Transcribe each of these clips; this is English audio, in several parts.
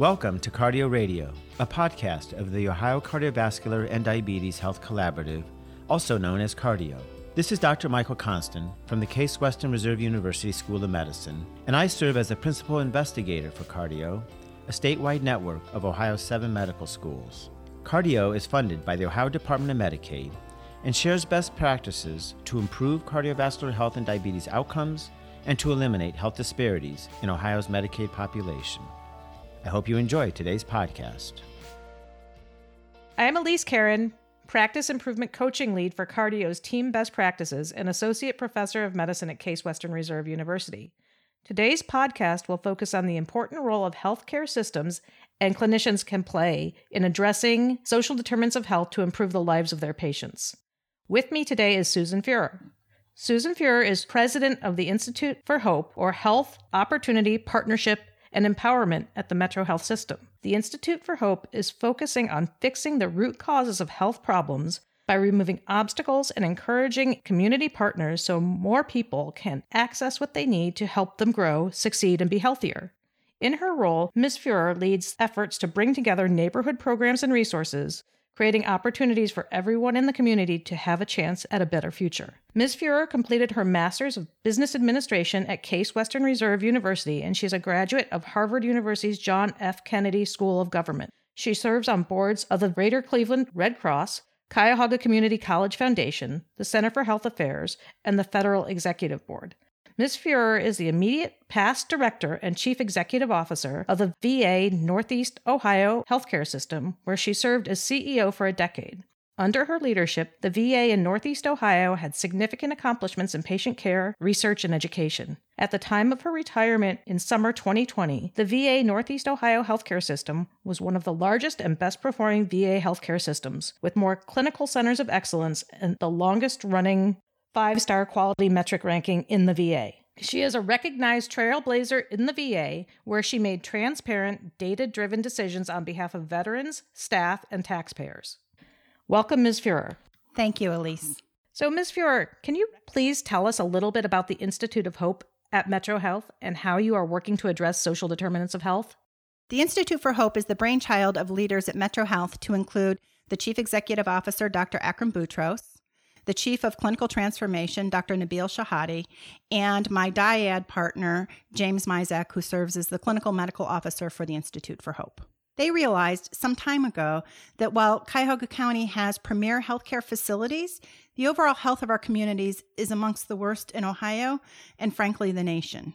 Welcome to Cardi-OH Radio, a podcast of the Ohio Cardiovascular and Diabetes Health Collaborative, also known as Cardi-OH. This is Dr. Michael Konstan from the Case Western Reserve University School of Medicine, and I serve as the principal investigator for Cardi-OH, a statewide network of Ohio's seven medical schools. Cardi-OH is funded by the Ohio Department of Medicaid and shares best practices to improve cardiovascular health and diabetes outcomes and to eliminate health disparities in Ohio's Medicaid population. I hope you enjoy today's podcast. I'm Elise Karen, Practice Improvement Coaching Lead for Cardi-OH's Team Best Practices and Associate Professor of Medicine at Case Western Reserve University. Today's podcast will focus on the important role of healthcare systems and clinicians can play in addressing social determinants of health to improve the lives of their patients. With me today is Susan Fuehrer. Susan Fuehrer is president of the Institute for Hope, or Health Opportunity Partnership and empowerment at the Metro Health System. The Institute for Hope is focusing on fixing the root causes of health problems by removing obstacles and encouraging community partners so more people can access what they need to help them grow, succeed, and be healthier. In her role, Ms. Fuehrer leads efforts to bring together neighborhood programs and resources creating opportunities for everyone in the community to have a chance at a better future. Ms. Fuehrer completed her Master's of Business Administration at Case Western Reserve University, and she's a graduate of Harvard University's John F. Kennedy School of Government. She serves on boards of the Greater Cleveland Red Cross, Cuyahoga Community College Foundation, the Center for Health Affairs, and the Federal Executive Board. Ms. Fuehrer is the immediate past director and chief executive officer of the VA Northeast Ohio healthcare system, where she served as CEO for a decade. Under her leadership, the VA in Northeast Ohio had significant accomplishments in patient care, research, and education. At the time of her retirement in summer 2020, the VA Northeast Ohio healthcare system was one of the largest and best performing VA healthcare systems, with more clinical centers of excellence and the longest running five star quality metric ranking in the VA. She is a recognized trailblazer in the VA, where she made transparent, data driven decisions on behalf of veterans, staff, and taxpayers. Welcome, Ms. Fuehrer. Thank you, Elise. So, Ms. Fuehrer, can you please tell us a little bit about the Institute of Hope at Metro Health and how you are working to address social determinants of health? The Institute for Hope is the brainchild of leaders at Metro Health to include the Chief Executive Officer, Dr. Akram Boutros, the Chief of Clinical Transformation, Dr. Nabil Chehade, and my dyad partner, James Misak, who serves as the Clinical Medical Officer for the Institute for Hope. They realized some time ago that while Cuyahoga County has premier healthcare facilities, the overall health of our communities is amongst the worst in Ohio and, frankly, the nation.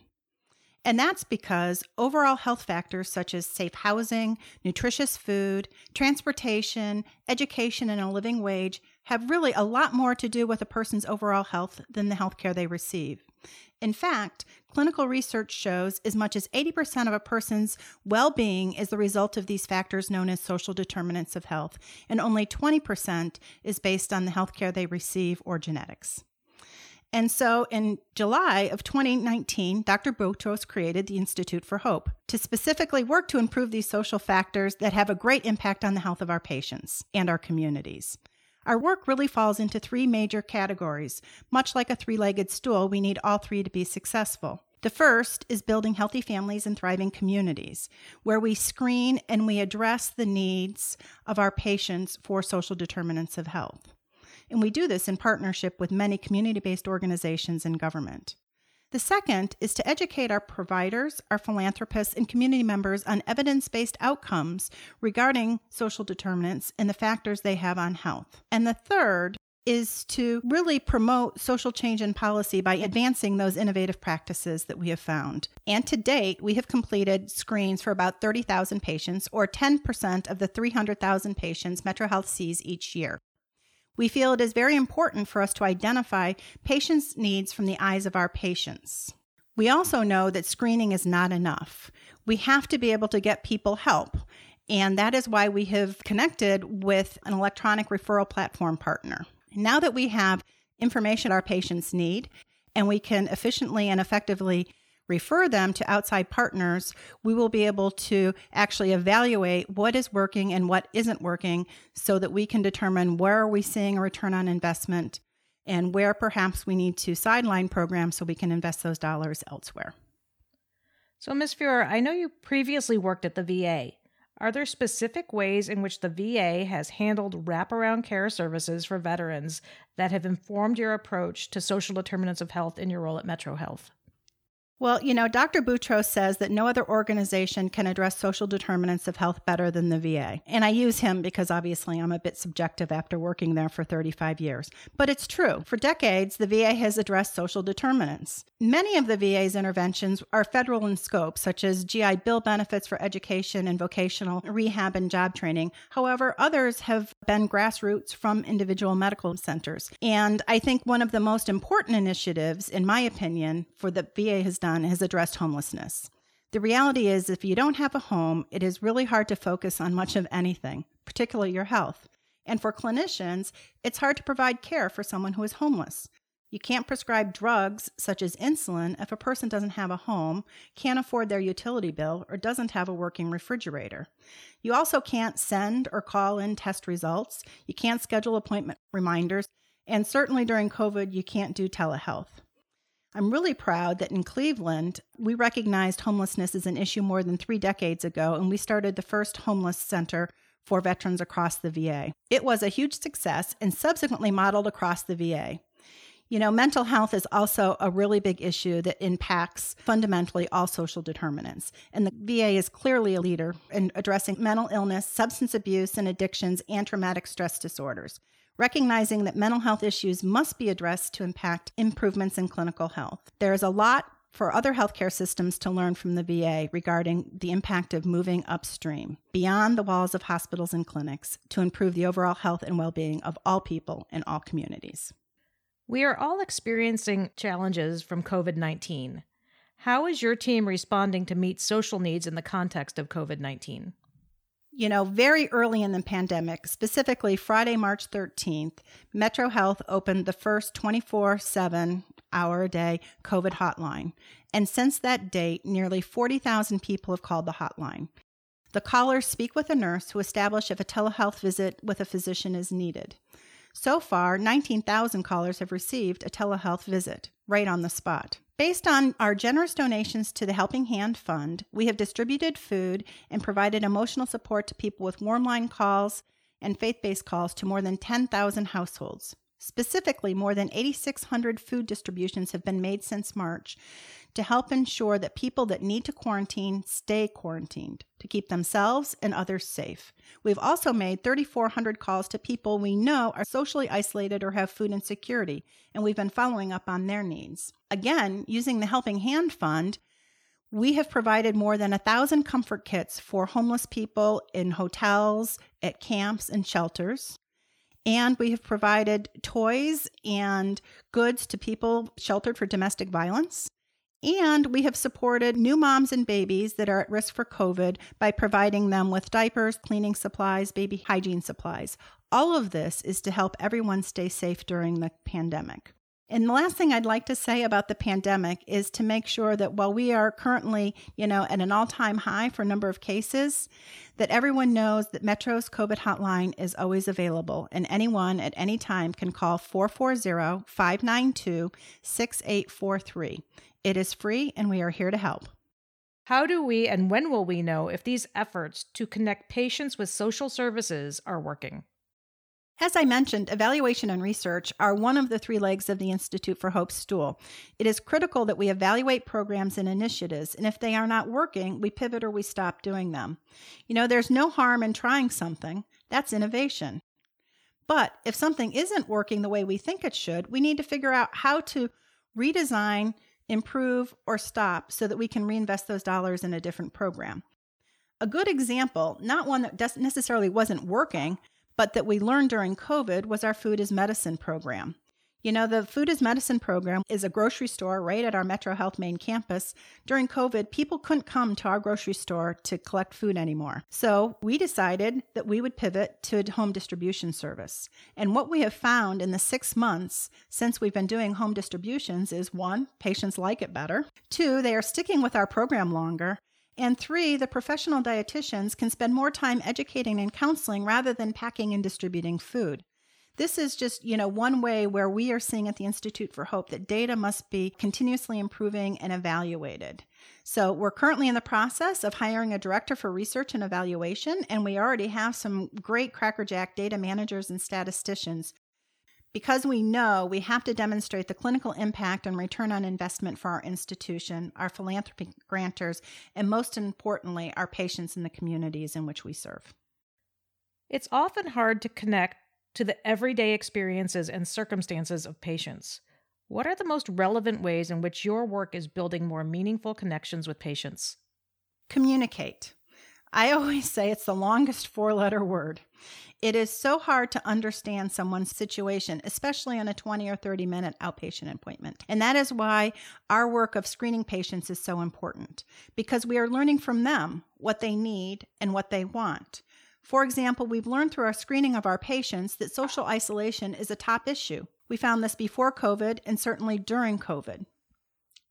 And that's because overall health factors such as safe housing, nutritious food, transportation, education, and a living wage have really a lot more to do with a person's overall health than the health care they receive. In fact, clinical research shows as much as 80% of a person's well being is the result of these factors known as social determinants of health, and only 20% is based on the health care they receive or genetics. And so in July of 2019, Dr. Boutros created the Institute for Hope to specifically work to improve these social factors that have a great impact on the health of our patients and our communities. Our work really falls into three major categories. Much like a three legged stool, we need all three to be successful. The first is building healthy families and thriving communities, where we screen and we address the needs of our patients for social determinants of health. And we do this in partnership with many community based organizations and government. The second is to educate our providers, our philanthropists, and community members on evidence based outcomes regarding social determinants and the factors they have on health. And the third is to really promote social change in policy by advancing those innovative practices that we have found. And to date, we have completed screens for about 30,000 patients, or 10% of the 300,000 patients Metro Health sees each year. We feel it is very important for us to identify patients' needs from the eyes of our patients. We also know that screening is not enough. We have to be able to get people help. And that is why we have connected with an electronic referral platform partner. Now that we have information our patients need and we can efficiently and effectively refer them to outside partners, we will be able to actually evaluate what is working and what isn't working so that we can determine where are we seeing a return on investment and where perhaps we need to sideline programs so we can invest those dollars elsewhere. So, Ms. Fuehrer, I know you previously worked at the VA. Are there specific ways in which the VA has handled wraparound care services for veterans that have informed your approach to social determinants of health in your role at Metro Health? Well, you know, Dr. Boutros says that no other organization can address social determinants of health better than the VA. And I use him because obviously I'm a bit subjective after working there for 35 years. But it's true. For decades, the VA has addressed social determinants. Many of the VA's interventions are federal in scope, such as GI Bill benefits for education and vocational rehab and job training. However, others have been grassroots from individual medical centers. And I think one of the most important initiatives, in my opinion, for the VA has done has addressed homelessness. The reality is, if you don't have a home, it is really hard to focus on much of anything, particularly your health. And for clinicians, it's hard to provide care for someone who is homeless. You can't prescribe drugs such as insulin if a person doesn't have a home, can't afford their utility bill, or doesn't have a working refrigerator. You also can't send or call in test results. You can't schedule appointment reminders. And certainly during COVID, you can't do telehealth. I'm really proud that in Cleveland, we recognized homelessness as an issue more than three decades ago, and we started the first homeless center for veterans across the VA. It was a huge success and subsequently modeled across the VA. You know, mental health is also a really big issue that impacts fundamentally all social determinants. And the VA is clearly a leader in addressing mental illness, substance abuse, and addictions and traumatic stress disorders recognizing that mental health issues must be addressed to impact improvements in clinical health. There is a lot for other healthcare systems to learn from the VA regarding the impact of moving upstream, beyond the walls of hospitals and clinics, to improve the overall health and well being of all people in all communities. We are all experiencing challenges from COVID 19. How is your team responding to meet social needs in the context of COVID 19? You know, very early in the pandemic, specifically Friday, March 13th, Metro Health opened the first 24 7 hour a day COVID hotline. And since that date, nearly 40,000 people have called the hotline. The callers speak with a nurse who establish if a telehealth visit with a physician is needed. So far, 19,000 callers have received a telehealth visit right on the spot. Based on our generous donations to the Helping Hand Fund, we have distributed food and provided emotional support to people with warm line calls and faith based calls to more than 10,000 households. Specifically, more than 8,600 food distributions have been made since March to help ensure that people that need to quarantine stay quarantined to keep themselves and others safe. We've also made 3,400 calls to people we know are socially isolated or have food insecurity, and we've been following up on their needs. Again, using the Helping Hand Fund, we have provided more than a thousand comfort kits for homeless people in hotels, at camps, and shelters. And we have provided toys and goods to people sheltered for domestic violence. And we have supported new moms and babies that are at risk for COVID by providing them with diapers, cleaning supplies, baby hygiene supplies. All of this is to help everyone stay safe during the pandemic. And the last thing I'd like to say about the pandemic is to make sure that while we are currently, you know, at an all-time high for number of cases, that everyone knows that Metro's COVID hotline is always available and anyone at any time can call 440-592-6843. It is free and we are here to help. How do we and when will we know if these efforts to connect patients with social services are working? As I mentioned, evaluation and research are one of the three legs of the Institute for Hope stool. It is critical that we evaluate programs and initiatives, and if they are not working, we pivot or we stop doing them. You know, there's no harm in trying something, that's innovation. But if something isn't working the way we think it should, we need to figure out how to redesign improve, or stop so that we can reinvest those dollars in a different program. A good example, not one that necessarily wasn't working, but that we learned during COVID, was our Food is Medicine program. You know, the Food is Medicine program is a grocery store right at our Metro Health main campus. During COVID, people couldn't come to our grocery store to collect food anymore. So we decided that we would pivot to a home distribution service. And what we have found in the six months since we've been doing home distributions is one, patients like it better. Two, they are sticking with our program longer. And three, the professional dietitians can spend more time educating and counseling rather than packing and distributing food. This is just, you know, one way where we are seeing at the Institute for Hope that data must be continuously improving and evaluated. So, we're currently in the process of hiring a director for research and evaluation, and we already have some great crackerjack data managers and statisticians. Because we know we have to demonstrate the clinical impact and return on investment for our institution, our philanthropy grantors, and most importantly, our patients in the communities in which we serve. It's often hard to connect to the everyday experiences and circumstances of patients. What are the most relevant ways in which your work is building more meaningful connections with patients? Communicate. I always say it's the longest four letter word. It is so hard to understand someone's situation, especially on a 20 or 30 minute outpatient appointment. And that is why our work of screening patients is so important because we are learning from them what they need and what they want. For example, we've learned through our screening of our patients that social isolation is a top issue. We found this before COVID and certainly during COVID.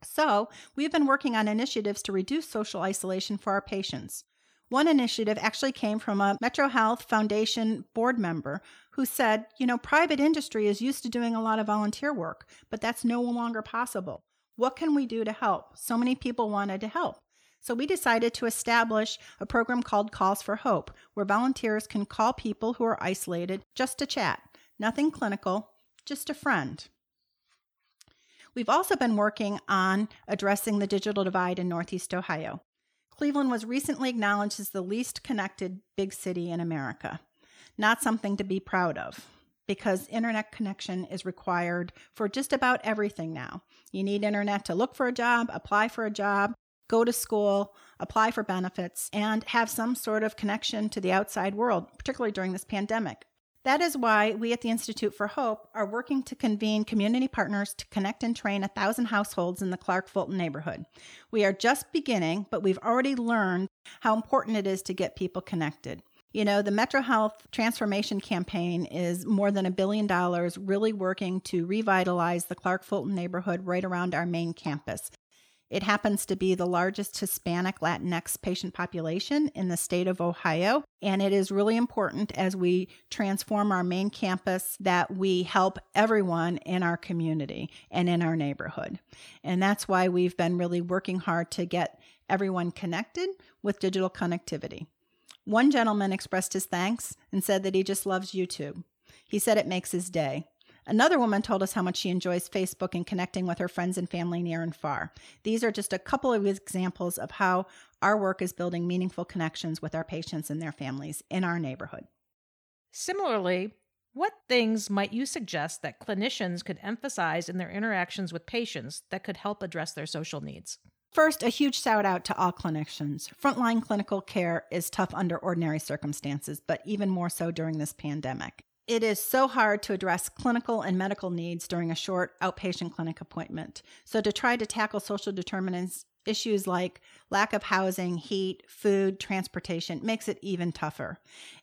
So, we've been working on initiatives to reduce social isolation for our patients. One initiative actually came from a Metro Health Foundation board member who said, you know, private industry is used to doing a lot of volunteer work, but that's no longer possible. What can we do to help? So many people wanted to help. So we decided to establish a program called Calls for Hope, where volunteers can call people who are isolated just to chat. Nothing clinical, just a friend. We've also been working on addressing the digital divide in Northeast Ohio. Cleveland was recently acknowledged as the least connected big city in America. Not something to be proud of because internet connection is required for just about everything now. You need internet to look for a job, apply for a job, go to school, apply for benefits, and have some sort of connection to the outside world, particularly during this pandemic. That is why we at the Institute for Hope are working to convene community partners to connect and train a thousand households in the Clark Fulton neighborhood. We are just beginning, but we've already learned how important it is to get people connected. You know, the Metro Health Transformation Campaign is more than a billion dollars, really working to revitalize the Clark Fulton neighborhood right around our main campus. It happens to be the largest Hispanic Latinx patient population in the state of Ohio. And it is really important as we transform our main campus that we help everyone in our community and in our neighborhood. And that's why we've been really working hard to get everyone connected with digital connectivity. One gentleman expressed his thanks and said that he just loves YouTube. He said it makes his day. Another woman told us how much she enjoys Facebook and connecting with her friends and family near and far. These are just a couple of examples of how our work is building meaningful connections with our patients and their families in our neighborhood. Similarly, what things might you suggest that clinicians could emphasize in their interactions with patients that could help address their social needs? First, a huge shout out to all clinicians. Frontline clinical care is tough under ordinary circumstances, but even more so during this pandemic. It is so hard to address clinical and medical needs during a short outpatient clinic appointment. So, to try to tackle social determinants, issues like lack of housing, heat, food, transportation makes it even tougher.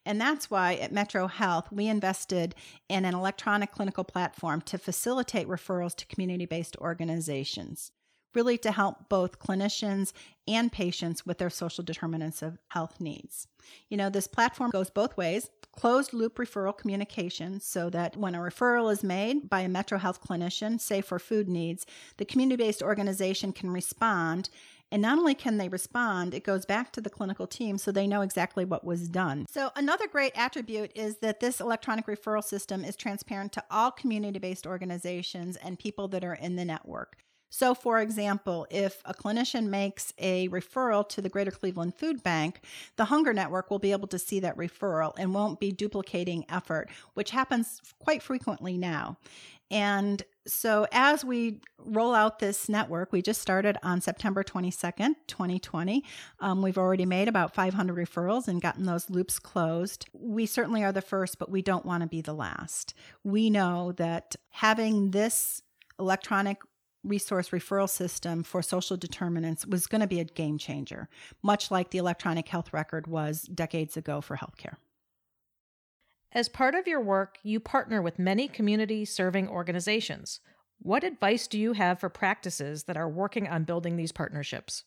And that's why at Metro Health, we invested in an electronic clinical platform to facilitate referrals to community based organizations really to help both clinicians and patients with their social determinants of health needs. You know, this platform goes both ways closed loop referral communication so that when a referral is made by a Metro Health clinician, say for food needs, the community based organization can respond. And not only can they respond, it goes back to the clinical team so they know exactly what was done. So, another great attribute is that this electronic referral system is transparent to all community based organizations and people that are in the network. So, for example, if a clinician makes a referral to the Greater Cleveland Food Bank, the Hunger Network will be able to see that referral and won't be duplicating effort, which happens quite frequently now. And so, as we roll out this network, we just started on September 22nd, 2020. Um, we've already made about 500 referrals and gotten those loops closed. We certainly are the first, but we don't want to be the last. We know that having this electronic resource referral system for social determinants was going to be a game changer, much like the electronic health record was decades ago for healthcare. As part of your work, you partner with many community serving organizations. What advice do you have for practices that are working on building these partnerships?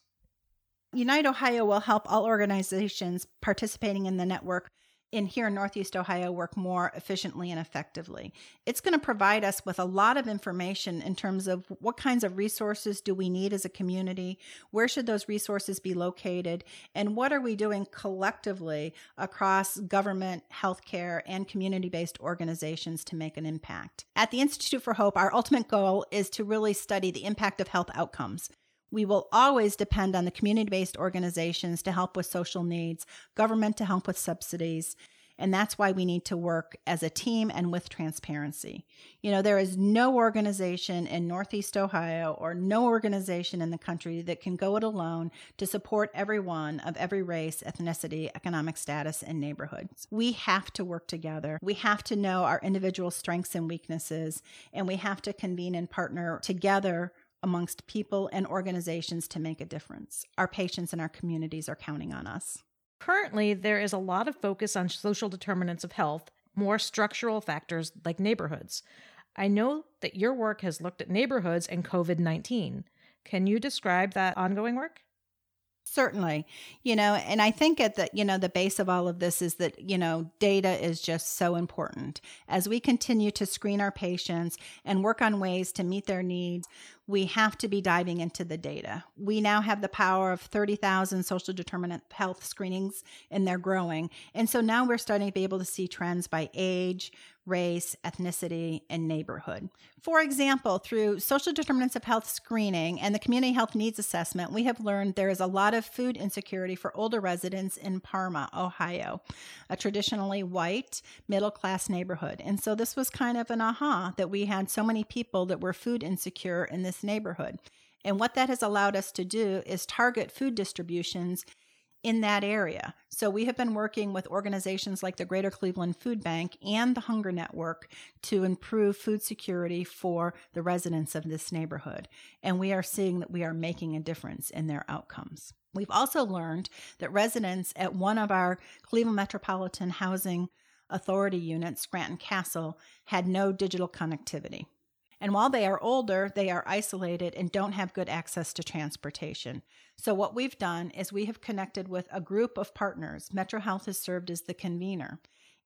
Unite Ohio will help all organizations participating in the network in here in Northeast Ohio work more efficiently and effectively. It's going to provide us with a lot of information in terms of what kinds of resources do we need as a community, where should those resources be located, and what are we doing collectively across government, healthcare, and community based organizations to make an impact. At the Institute for Hope, our ultimate goal is to really study the impact of health outcomes. We will always depend on the community based organizations to help with social needs, government to help with subsidies. And that's why we need to work as a team and with transparency. You know, there is no organization in Northeast Ohio or no organization in the country that can go it alone to support everyone of every race, ethnicity, economic status, and neighborhoods. We have to work together. We have to know our individual strengths and weaknesses, and we have to convene and partner together amongst people and organizations to make a difference. Our patients and our communities are counting on us. Currently, there is a lot of focus on social determinants of health, more structural factors like neighborhoods. I know that your work has looked at neighborhoods and COVID 19. Can you describe that ongoing work? Certainly. You know, and I think at the, you know, the base of all of this is that, you know, data is just so important. As we continue to screen our patients and work on ways to meet their needs, we have to be diving into the data. We now have the power of 30,000 social determinant health screenings and they're growing. And so now we're starting to be able to see trends by age, race, ethnicity, and neighborhood. For example, through social determinants of health screening and the community health needs assessment, we have learned there is a lot of food insecurity for older residents in Parma, Ohio, a traditionally white, middle class neighborhood. And so this was kind of an aha that we had so many people that were food insecure in this neighborhood. And what that has allowed us to do is target food distributions in that area. So we have been working with organizations like the Greater Cleveland Food Bank and the Hunger Network to improve food security for the residents of this neighborhood. And we are seeing that we are making a difference in their outcomes. We've also learned that residents at one of our Cleveland Metropolitan Housing Authority units, Scranton Castle, had no digital connectivity. And while they are older, they are isolated and don't have good access to transportation. So, what we've done is we have connected with a group of partners. Metro Health has served as the convener.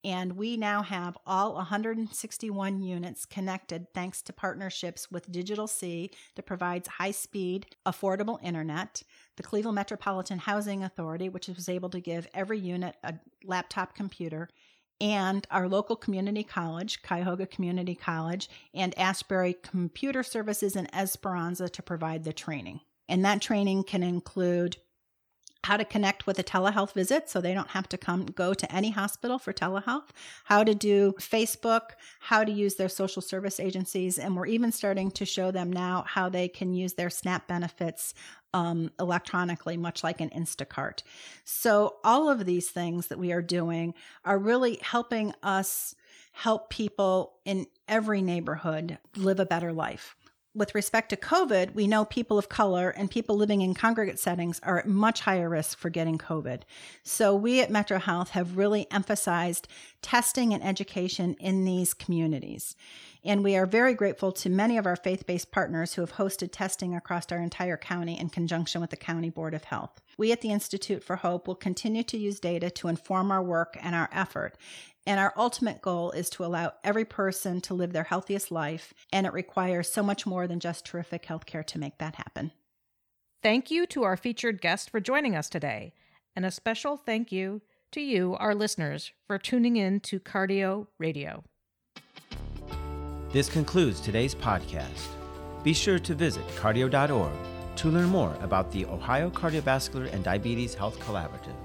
And we now have all 161 units connected thanks to partnerships with Digital C that provides high speed, affordable internet, the Cleveland Metropolitan Housing Authority, which was able to give every unit a laptop computer, and our local community college, Cuyahoga Community College, and Asbury Computer Services in Esperanza to provide the training. And that training can include how to connect with a telehealth visit so they don't have to come go to any hospital for telehealth, how to do Facebook, how to use their social service agencies, and we're even starting to show them now how they can use their SNAP benefits um, electronically, much like an Instacart. So, all of these things that we are doing are really helping us help people in every neighborhood live a better life with respect to COVID, we know people of color and people living in congregate settings are at much higher risk for getting COVID. So, we at Metro Health have really emphasized testing and education in these communities. And we are very grateful to many of our faith based partners who have hosted testing across our entire county in conjunction with the County Board of Health. We at the Institute for Hope will continue to use data to inform our work and our effort. And our ultimate goal is to allow every person to live their healthiest life, and it requires so much more than just terrific healthcare to make that happen. Thank you to our featured guest for joining us today, and a special thank you to you, our listeners, for tuning in to Cardi-OH Radio. This concludes today's podcast. Be sure to visit cardi-oh.org to learn more about the Ohio Cardiovascular and Diabetes Health Collaborative.